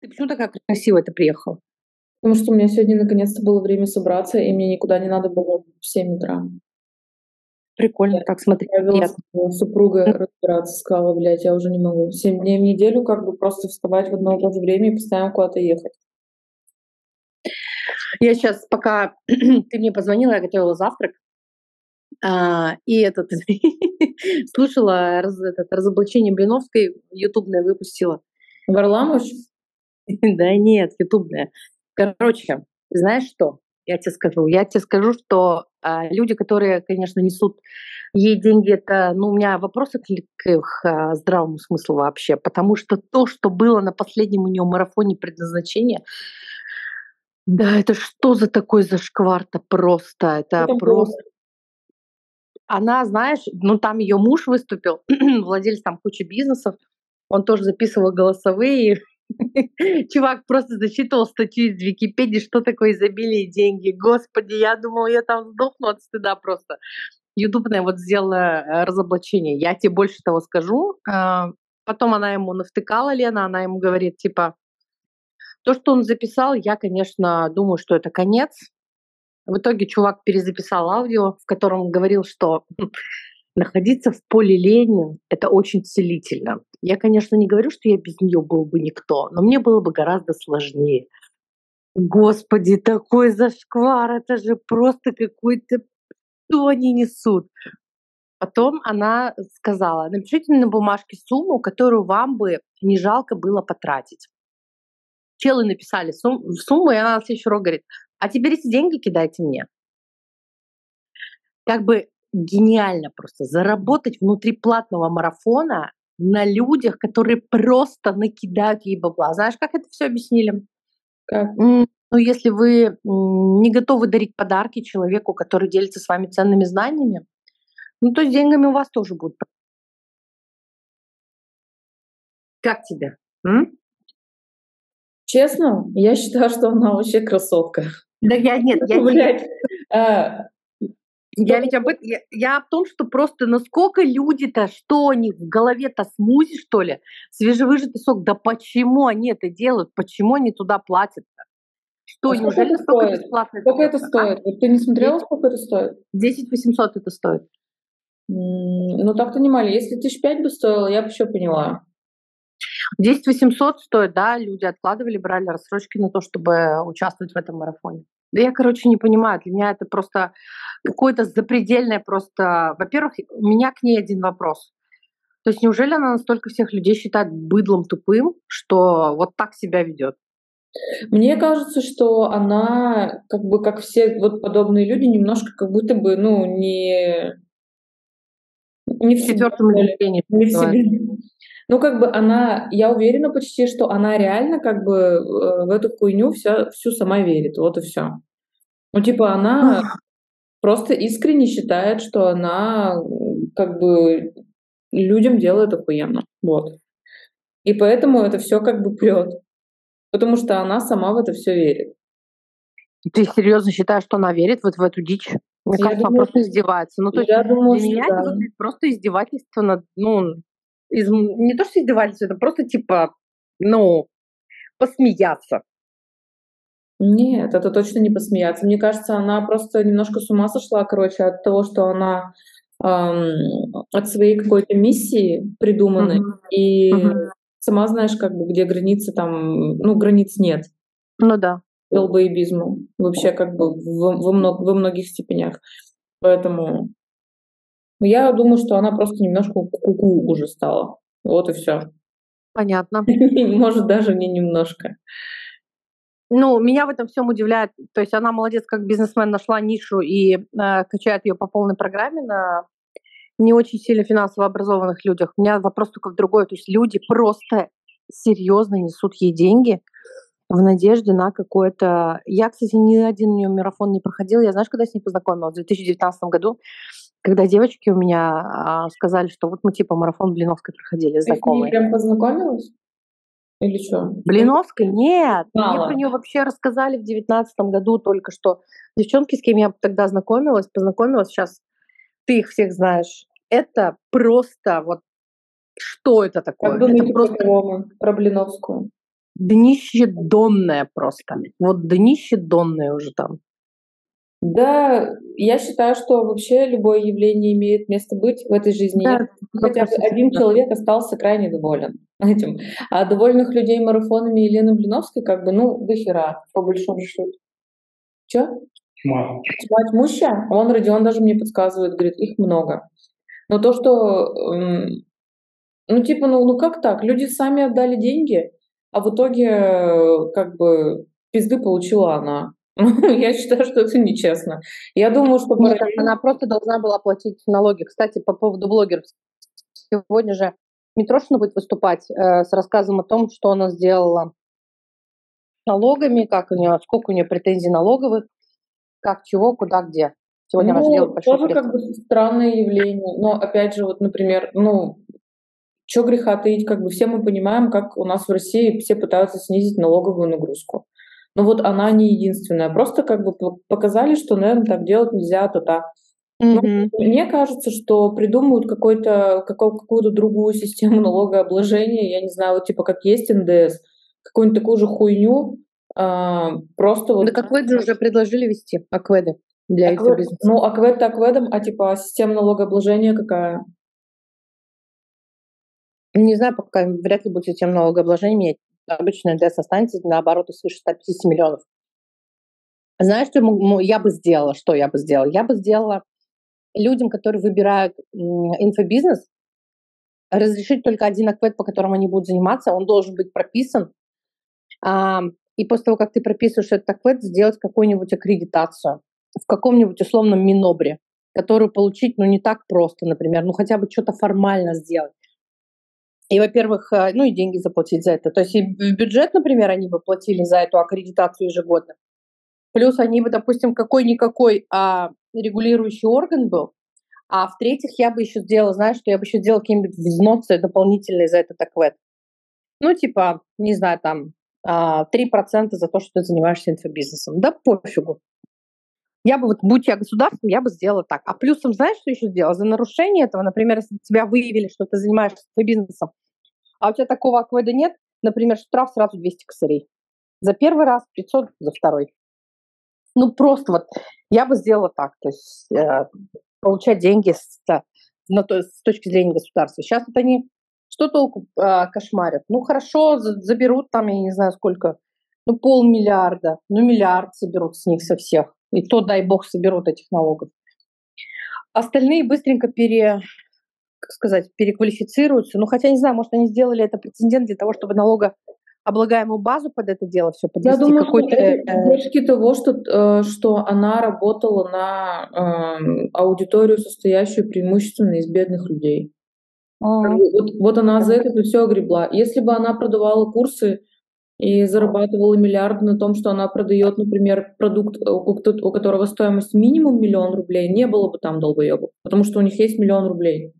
Ты почему такая красивая ты приехала? Потому что у меня сегодня наконец-то было время собраться, и мне никуда не надо было в 7 утра. Прикольно, так смотри. Супруга разбираться, сказала, блядь, я уже не могу. 7 дней в неделю как бы просто вставать в одно и то же время и постоянно куда-то ехать. Я сейчас, пока ты мне позвонила, я готовила завтрак, а, и этот слушала раз, этот, разоблачение Блиновской, ютубное выпустила. Варламов? да нет, ютубное. Короче, знаешь что? Я тебе скажу. Я тебе скажу, что а, люди, которые, конечно, несут ей деньги, это, ну, у меня вопросы к, к их а, здравому смыслу вообще, потому что то, что было на последнем у нее марафоне предназначения, да, это что за такой зашквар-то просто? Это, это просто... Было. Она, знаешь, ну там ее муж выступил, владелец там кучи бизнесов, он тоже записывал голосовые, Чувак просто зачитывал статью из Википедии, что такое изобилие и деньги. Господи, я думала, я там сдохну от стыда просто. Ютубная вот сделала э, разоблачение. Я тебе больше того скажу. А, потом она ему навтыкала, Лена, она ему говорит, типа, то, что он записал, я, конечно, думаю, что это конец. В итоге чувак перезаписал аудио, в котором говорил, что находиться в поле Ленин — это очень целительно. Я, конечно, не говорю, что я без нее был бы никто, но мне было бы гораздо сложнее. Господи, такой зашквар, это же просто какой-то... Что они несут? Потом она сказала, напишите на бумажке сумму, которую вам бы не жалко было потратить. Челы написали сум, сумму, и она на следующий урок говорит, а теперь эти деньги кидайте мне. Как бы гениально просто заработать внутри платного марафона на людях, которые просто накидают ей бабла. Знаешь, как это все объяснили? Как? Ну, если вы не готовы дарить подарки человеку, который делится с вами ценными знаниями, ну, то с деньгами у вас тоже будут. Как тебе? М? Честно, я считаю, что она вообще красотка. Да я нет, я Блядь, а, я ведь об этом, я, я о том, что просто насколько люди-то, что они в голове-то смузи, что ли, свежевыжатый сок, да почему они это делают, почему они туда платят-то? Что, а неужели это столько стоит? бесплатно? Сколько это стоит? Вот ты не смотрела, сколько это стоит? 10 800 это стоит. ну так-то не мало. Если тысяч пять бы стоило, я бы еще поняла. 10 800 стоит, да, люди откладывали, брали рассрочки на то, чтобы участвовать в этом марафоне. Да я, короче, не понимаю. Для меня это просто какое-то запредельное просто... Во-первых, у меня к ней один вопрос. То есть неужели она настолько всех людей считает быдлом тупым, что вот так себя ведет? Мне кажется, что она, как бы, как все вот подобные люди, немножко как будто бы, ну, не... Не в четвертом не в себе. Ну, как бы она, я уверена почти, что она реально как бы э, в эту хуйню вся, всю сама верит. Вот и все. Ну, типа, она просто искренне считает, что она как бы людям делает охуенно. Вот. И поэтому это все как бы прет. Потому что она сама в это все верит. Ты серьезно считаешь, что она верит вот в эту дичь? Мне я кажется, думаю, она просто издевается. Ну, то есть думаю, для меня да. это просто издевательство над, ну, из, не то что издевательство, это просто типа, ну, посмеяться. Нет, это точно не посмеяться. Мне кажется, она просто немножко с ума сошла, короче, от того, что она эм, от своей какой-то миссии придуманной. Mm-hmm. И mm-hmm. сама знаешь, как бы, где границы там, ну, границ нет. Ну да. Долбоебизму. Вообще, как бы, во, во, много, во многих степенях. Поэтому я думаю, что она просто немножко куку уже стала. Вот и все. Понятно. Может, даже не немножко. Ну, меня в этом всем удивляет. То есть она молодец, как бизнесмен нашла нишу и э, качает ее по полной программе на не очень сильно финансово образованных людях. У меня вопрос только в другой. То есть люди просто серьезно несут ей деньги в надежде на какое-то... Я, кстати, ни один у нее марафон не проходил. Я знаешь, когда с ней познакомилась? В 2019 году когда девочки у меня а, сказали, что вот мы типа марафон Блиновской проходили, знакомые. Ты прям познакомилась? Или что? Блиновской? Нет. Мало. Мне про нее вообще рассказали в девятнадцатом году только что. Девчонки, с кем я тогда знакомилась, познакомилась, сейчас ты их всех знаешь. Это просто вот что это такое? Как думаете это просто... про, про Блиновскую? днище донное просто. Вот днище донное уже там. Да, я считаю, что вообще любое явление имеет место быть в этой жизни. Да, Хотя бы один человек остался крайне доволен этим. А довольных людей марафонами Елены Блиновской, как бы, ну, до хера, по большому счету. Чё? Тьма. Тьма тьмущая? Он, Родион, даже мне подсказывает, говорит, их много. Но то, что, ну, типа, ну, ну как так? Люди сами отдали деньги, а в итоге, как бы, пизды получила она. Я считаю, что это нечестно. Я думаю, что... Нет, она просто должна была платить налоги. Кстати, по поводу блогеров. Сегодня же Митрошина будет выступать э, с рассказом о том, что она сделала налогами, как у нее, сколько у нее претензий налоговых, как, чего, куда, где. Сегодня ну, она делает большой тоже как бы странное явление. Но опять же, вот, например, ну, что греха таить, как бы все мы понимаем, как у нас в России все пытаются снизить налоговую нагрузку. Но вот она не единственная. Просто как бы показали, что, наверное, так делать нельзя, то так. Mm-hmm. Мне кажется, что придумают какой-то, какой, какую-то другую систему налогообложения, я не знаю, вот типа как есть НДС, какую-нибудь такую же хуйню, а, просто вот... Да Аквед же уже предложили вести, Акведы для аквед, этого бизнеса. Ну, Аквед Акведом, а типа система налогообложения какая? Не знаю, пока вряд ли будет система налогообложения менять обычно НДС останется на обороты свыше 150 миллионов. Знаешь, что я бы сделала? Что я бы сделала? Я бы сделала людям, которые выбирают инфобизнес, разрешить только один аквет, по которому они будут заниматься. Он должен быть прописан. И после того, как ты прописываешь этот аквет, сделать какую-нибудь аккредитацию в каком-нибудь условном Минобре, которую получить, ну, не так просто, например, ну, хотя бы что-то формально сделать. И, во-первых, э, ну и деньги заплатить за это. То есть и в бюджет, например, они бы платили за эту аккредитацию ежегодно. Плюс они бы, допустим, какой-никакой а, регулирующий орган был. А в-третьих, я бы еще сделала, знаешь, что я бы еще сделала какие-нибудь взносы дополнительные за этот аквет. Ну, типа, не знаю, там, 3% а, за то, что ты занимаешься инфобизнесом. Да пофигу. Я бы вот, будь я государством, я бы сделала так. А плюсом, знаешь, что еще сделала? За нарушение этого, например, если тебя выявили, что ты занимаешься бизнесом, а у тебя такого акведа нет, например, штраф сразу 200 косарей. За первый раз 500, за второй. Ну, просто вот я бы сделала так. То есть э, получать деньги с, на, то, с точки зрения государства. Сейчас вот они что толку э, кошмарят? Ну, хорошо, заберут там, я не знаю сколько, ну, полмиллиарда, ну, миллиард соберут с них со всех. И то, дай бог, соберут этих налогов. Остальные быстренько пере, как сказать, переквалифицируются. Ну, хотя, не знаю, может, они сделали это прецедент для того, чтобы налогооблагаемую базу под это дело все подвести. Я думаю, какой-то... это того, что, э, что она работала на э, аудиторию, состоящую преимущественно из бедных людей. А. Вот, вот она за это все огребла. Если бы она продавала курсы и зарабатывала миллиарды на том, что она продает, например, продукт, э, у которого стоимость минимум миллион рублей, не было бы там долбоебов, потому что у них есть миллион рублей.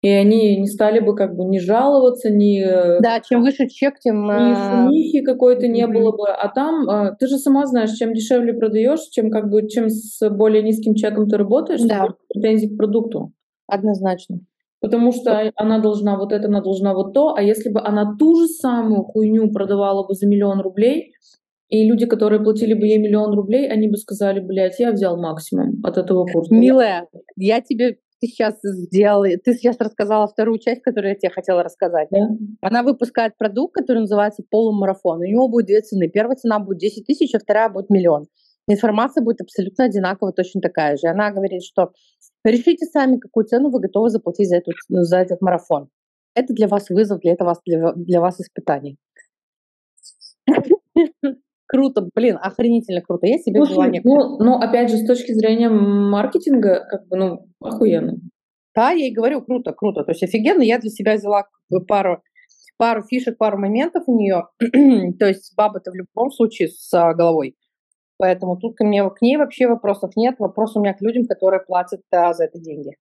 И они не стали бы как бы не жаловаться, ни... Э, да, чем выше чек, тем... Ни э, шумихи какой-то не mm-hmm. было бы. А там, ты же сама знаешь, чем дешевле продаешь, чем как бы, чем с более низким чеком ты работаешь, да. претензий к продукту. Однозначно. Потому что она должна вот это, она должна вот то. А если бы она ту же самую хуйню продавала бы за миллион рублей, и люди, которые платили бы ей миллион рублей, они бы сказали, блядь, я взял максимум от этого курса. Милая, я тебе ты сейчас сделала, ты сейчас рассказала вторую часть, которую я тебе хотела рассказать. Да? Она выпускает продукт, который называется полумарафон. У него будет две цены. Первая цена будет 10 тысяч, а вторая будет миллион. Информация будет абсолютно одинаково, точно такая же. Она говорит, что Решите сами, какую цену вы готовы заплатить за, эту, за этот марафон. Это для вас вызов, для этого для, для вас испытание. Круто, блин, охренительно круто. Я себе желание. Ну, ну, опять же, с точки зрения маркетинга, как бы, ну, охуенно. Да, я и говорю, круто, круто. То есть офигенно. Я для себя взяла пару, пару фишек, пару моментов у нее. То есть баба-то в любом случае с а, головой. Поэтому тут ко мне, к ней вообще вопросов нет. Вопрос у меня к людям, которые платят а, за это деньги.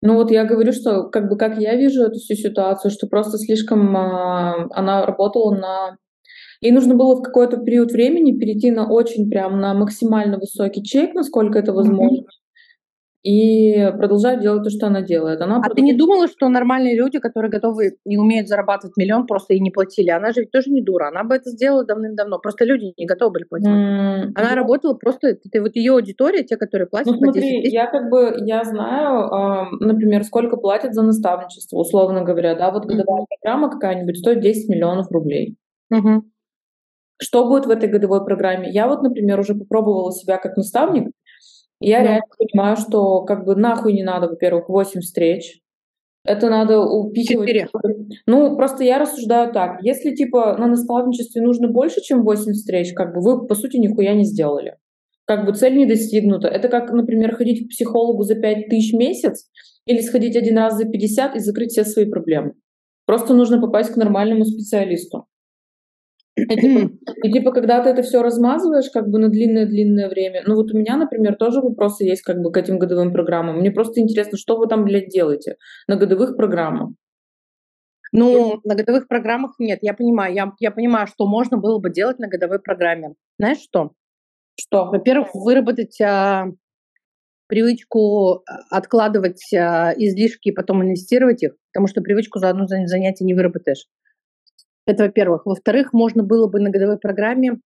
Ну вот я говорю, что как бы как я вижу эту всю ситуацию, что просто слишком а, она работала на... Ей нужно было в какой-то период времени перейти на очень прям на максимально высокий чек, насколько это возможно. Mm-hmm. И продолжает делать то, что она делает. Она а продолжает... ты не думала, что нормальные люди, которые готовы и умеют зарабатывать миллион, просто и не платили? Она же ведь тоже не дура, она бы это сделала давным-давно, просто люди не готовы были платить. Mm, она ну... работала просто, это вот ее аудитория, те, которые платят ну, смотри, 10 тысяч. я как бы, я знаю, например, сколько платят за наставничество, условно говоря, да, вот годовая mm-hmm. программа какая-нибудь стоит 10 миллионов рублей. Mm-hmm. Что будет в этой годовой программе? Я вот, например, уже попробовала себя как наставник, я да. реально понимаю, что как бы нахуй не надо, во-первых, 8 встреч. Это надо упихивать. 4. Ну, просто я рассуждаю так. Если, типа, на наставничестве нужно больше, чем 8 встреч, как бы вы, по сути, нихуя не сделали. Как бы цель не достигнута. Это как, например, ходить к психологу за 5 тысяч в месяц или сходить один раз за 50 и закрыть все свои проблемы. Просто нужно попасть к нормальному специалисту. И типа, и типа, когда ты это все размазываешь как бы на длинное-длинное время, ну вот у меня, например, тоже вопросы есть как бы к этим годовым программам. Мне просто интересно, что вы там, блядь, делаете на годовых программах? Ну, на годовых программах нет, я понимаю, я, я понимаю, что можно было бы делать на годовой программе. Знаешь что? Что? Во-первых, выработать а, привычку а, откладывать а, излишки и потом инвестировать их, потому что привычку за одно занятие не выработаешь. Это во-первых. Во-вторых, можно было бы на годовой программе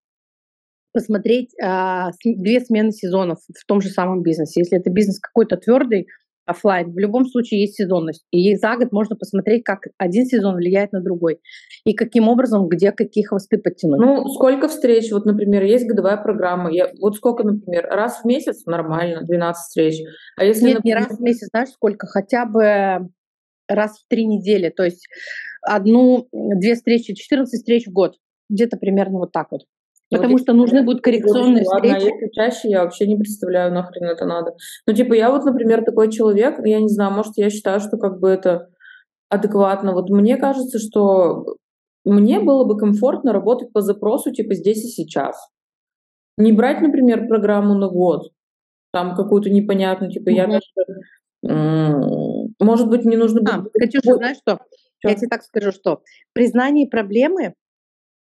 посмотреть а, две смены сезонов в том же самом бизнесе. Если это бизнес какой-то твердый, офлайн, в любом случае есть сезонность. И за год можно посмотреть, как один сезон влияет на другой. И каким образом, где каких хвосты подтянуть. Ну, сколько встреч? Вот, например, есть годовая программа. Я, вот сколько, например, раз в месяц нормально, 12 встреч. А если, Нет, например... не раз в месяц, знаешь, сколько? Хотя бы раз в три недели. То есть одну-две встречи, 14 встреч в год. Где-то примерно вот так вот. Ну, Потому вот что нужны будут коррекционные ладно, встречи. Если чаще, я вообще не представляю, нахрен это надо. Ну, типа, я вот, например, такой человек, я не знаю, может, я считаю, что как бы это адекватно. Вот мне кажется, что мне было бы комфортно работать по запросу, типа, здесь и сейчас. Не брать, например, программу на год, там какую-то непонятную, типа, угу. я даже... Может быть, не нужно... А, Катюша, знаешь что? Я тебе так скажу, что признание проблемы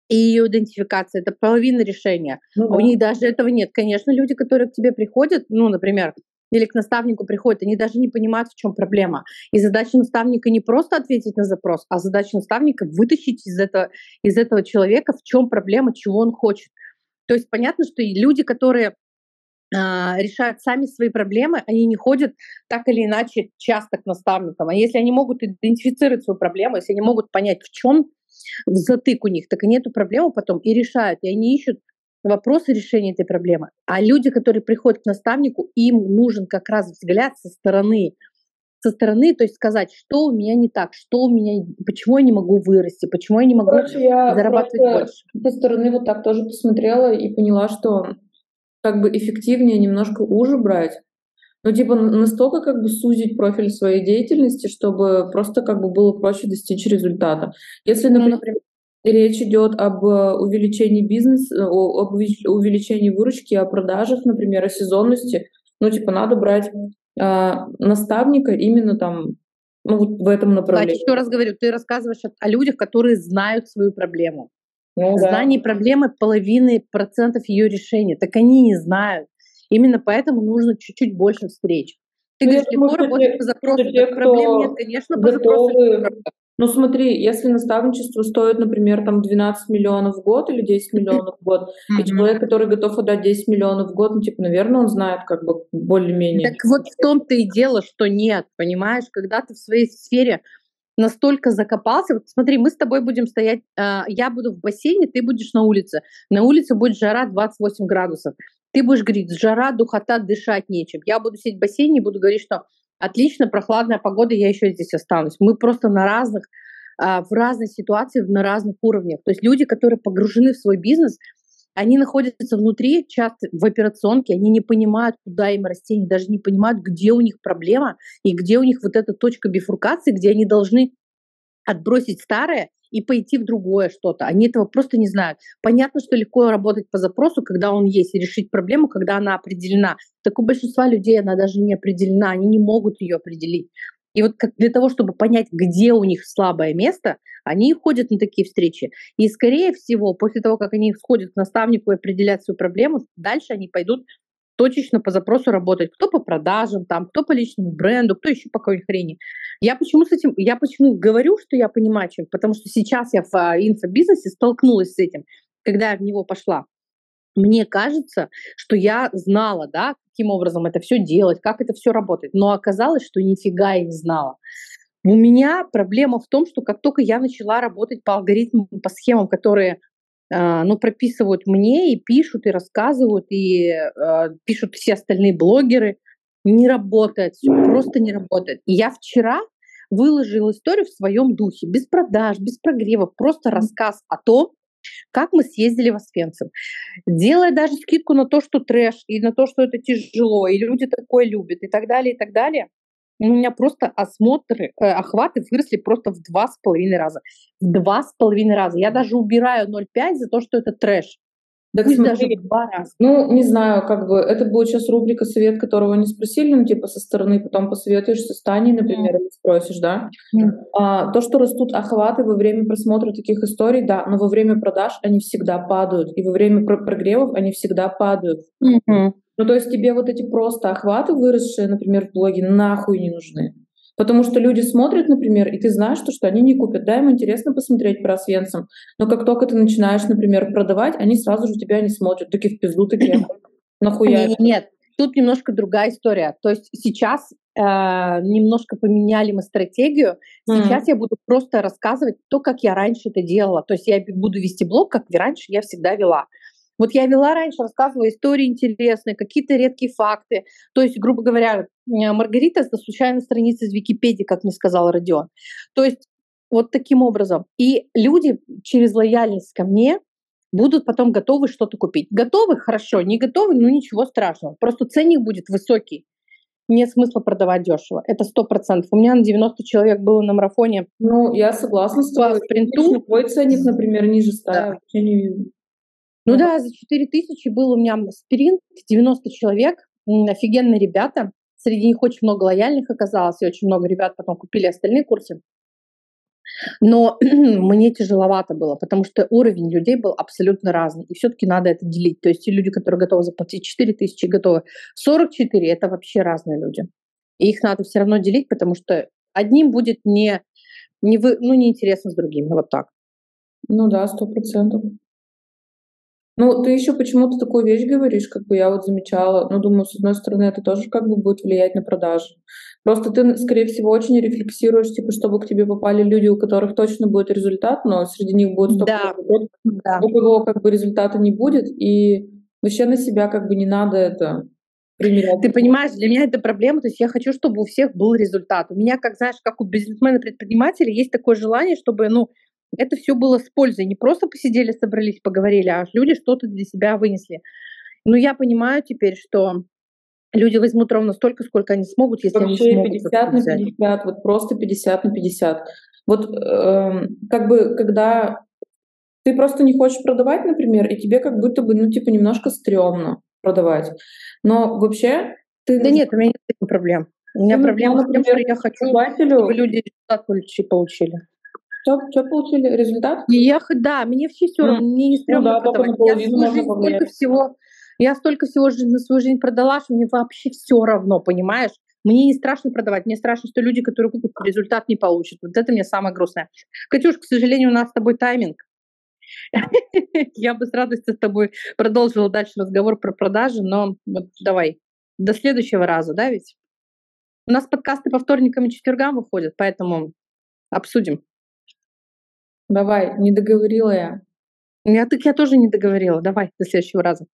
и ее идентификация это половина решения. Ну, да. У них даже этого нет. Конечно, люди, которые к тебе приходят, ну, например, или к наставнику приходят, они даже не понимают, в чем проблема. И задача наставника не просто ответить на запрос, а задача наставника вытащить из этого, из этого человека, в чем проблема, чего он хочет. То есть понятно, что и люди, которые решают сами свои проблемы, они не ходят так или иначе часто к наставникам. А если они могут идентифицировать свою проблему, если они могут понять, в чем затык у них, так они эту проблему потом и решают. И они ищут вопросы решения этой проблемы. А люди, которые приходят к наставнику, им нужен как раз взгляд со стороны, со стороны, то есть сказать, что у меня не так, что у меня, почему я не могу вырасти, почему я не могу Короче, я зарабатывать больше. Со стороны вот так тоже посмотрела и поняла, что как бы эффективнее немножко уже брать. Ну, типа, настолько как бы сузить профиль своей деятельности, чтобы просто как бы было проще достичь результата. Если, ну, например, речь идет об э, увеличении бизнеса, об увеличении выручки, о продажах, например, о сезонности, ну, типа, надо брать а, наставника именно там ну, вот в этом направлении. Кстати, еще раз говорю, ты рассказываешь о, о людях, которые знают свою проблему. Ну, Знание да. проблемы половины процентов ее решения. Так они не знают. Именно поэтому нужно чуть-чуть больше встреч. Ты ну, говоришь, легко работать по запросу, те, проблем нет, конечно, по запросу. Ну смотри, если наставничество стоит, например, там 12 миллионов в год или 10 миллионов в год, mm-hmm. и человек, который готов отдать 10 миллионов в год, ну типа, наверное, он знает как бы более-менее. Так вот в том-то и дело, что нет, понимаешь, когда ты в своей сфере настолько закопался. Вот смотри, мы с тобой будем стоять, э, я буду в бассейне, ты будешь на улице. На улице будет жара 28 градусов. Ты будешь говорить, жара, духота, дышать нечем. Я буду сидеть в бассейне и буду говорить, что отлично, прохладная погода, я еще здесь останусь. Мы просто на разных, э, в разной ситуации, на разных уровнях. То есть люди, которые погружены в свой бизнес, они находятся внутри, часто в операционке, они не понимают, куда им расти, они даже не понимают, где у них проблема и где у них вот эта точка бифуркации, где они должны отбросить старое и пойти в другое что-то. Они этого просто не знают. Понятно, что легко работать по запросу, когда он есть, и решить проблему, когда она определена. Так у большинства людей она даже не определена, они не могут ее определить. И вот для того, чтобы понять, где у них слабое место, они ходят на такие встречи. И, скорее всего, после того, как они сходят к наставнику и определят свою проблему, дальше они пойдут точечно по запросу работать. Кто по продажам, там, кто по личному бренду, кто еще по какой хрени. Я почему с этим, я почему говорю, что я понимаю, чем, потому что сейчас я в а, инфобизнесе столкнулась с этим, когда я в него пошла. Мне кажется, что я знала, да, каким образом это все делать, как это все работает, но оказалось, что нифига я не знала. У меня проблема в том, что как только я начала работать по алгоритмам, по схемам, которые э, ну, прописывают мне и пишут, и рассказывают, и э, пишут все остальные блогеры, не работает, все просто не работает. И я вчера выложила историю в своем духе, без продаж, без прогревов, просто рассказ о том, как мы съездили в Освенцим, делая даже скидку на то, что трэш, и на то, что это тяжело, и люди такое любят, и так далее, и так далее у меня просто осмотры, э, охваты выросли просто в два с половиной раза. В два с половиной раза. Я даже убираю 0,5 за то, что это трэш. Так Пусть смотри, даже два раза. Ну, не знаю, как бы, это будет сейчас рубрика «Совет, которого не спросили», ну, типа, со стороны, потом посоветуешься с Таней, например, mm. или спросишь, да? Mm. А, то, что растут охваты во время просмотра таких историй, да, но во время продаж они всегда падают, и во время прогревов они всегда падают. Mm-hmm. Ну, то есть тебе вот эти просто охваты, выросшие, например, в блоге, нахуй не нужны. Потому что люди смотрят, например, и ты знаешь, что, что они не купят. Да, им интересно посмотреть про Освенцим, но как только ты начинаешь, например, продавать, они сразу же тебя не смотрят. Таки в пизду, таки нахуя. Нет, нет, тут немножко другая история. То есть сейчас э, немножко поменяли мы стратегию. Сейчас mm. я буду просто рассказывать то, как я раньше это делала. То есть я буду вести блог, как раньше я всегда вела. Вот я вела раньше, рассказывала истории интересные, какие-то редкие факты. То есть, грубо говоря, Маргарита — это случайная страница из Википедии, как мне сказал Родион. То есть вот таким образом. И люди через лояльность ко мне будут потом готовы что-то купить. Готовы? Хорошо. Не готовы? Ну ничего страшного. Просто ценник будет высокий. Нет смысла продавать дешево. Это сто процентов. У меня на 90 человек было на марафоне. Ну, я согласна с тобой. Спринту. Твой ценник, например, ниже 100. Да. Ну да, за 4 тысячи был у меня спринт, 90 человек, офигенные ребята. Среди них очень много лояльных оказалось, и очень много ребят потом купили остальные курсы. Но мне тяжеловато было, потому что уровень людей был абсолютно разный. И все-таки надо это делить. То есть те люди, которые готовы заплатить 4 тысячи, готовы 44, это вообще разные люди. И их надо все равно делить, потому что одним будет не, не вы, ну, неинтересно с другими. Вот так. Ну да, сто процентов. Ну, ты еще почему-то такую вещь говоришь, как бы я вот замечала. Ну, думаю, с одной стороны, это тоже как бы будет влиять на продажи. Просто ты, скорее всего, очень рефлексируешь, типа, чтобы к тебе попали люди, у которых точно будет результат, но среди них будет столько да. людей, да. у кого как бы результата не будет, и вообще на себя как бы не надо это примерять. Ты понимаешь, для меня это проблема, то есть я хочу, чтобы у всех был результат. У меня, как знаешь, как у бизнесмена-предпринимателя, есть такое желание, чтобы, ну, это все было с пользой. Не просто посидели, собрались, поговорили, а люди что-то для себя вынесли. Но я понимаю теперь, что люди возьмут ровно столько, сколько они смогут, если Вообще они смогут. 50 на 50, вот просто 50 на 50. Вот э, как бы, когда ты просто не хочешь продавать, например, и тебе как будто бы, ну, типа, немножко стрёмно продавать. Но вообще ты... Да нет, у меня нет проблем. У меня ну, проблема в том, что я хочу, чтобы люди результат получили. Что, что получили? Результат? Ехать, да, мне все все равно, мне не стрёмно ну, да, продавать. Я свою жизнь столько всего, я столько всего на свою жизнь продала, что мне вообще все равно, понимаешь? Мне не страшно продавать, мне страшно, что люди, которые купят, результат не получат. Вот это мне самое грустное. Катюш, к сожалению, у нас с тобой тайминг. Я бы с радостью с тобой продолжила дальше разговор про продажи, но вот давай, до следующего раза, да, ведь? У нас подкасты по вторникам и четвергам выходят, поэтому обсудим. Давай, не договорила я. Я так я тоже не договорила. Давай, до следующего раза.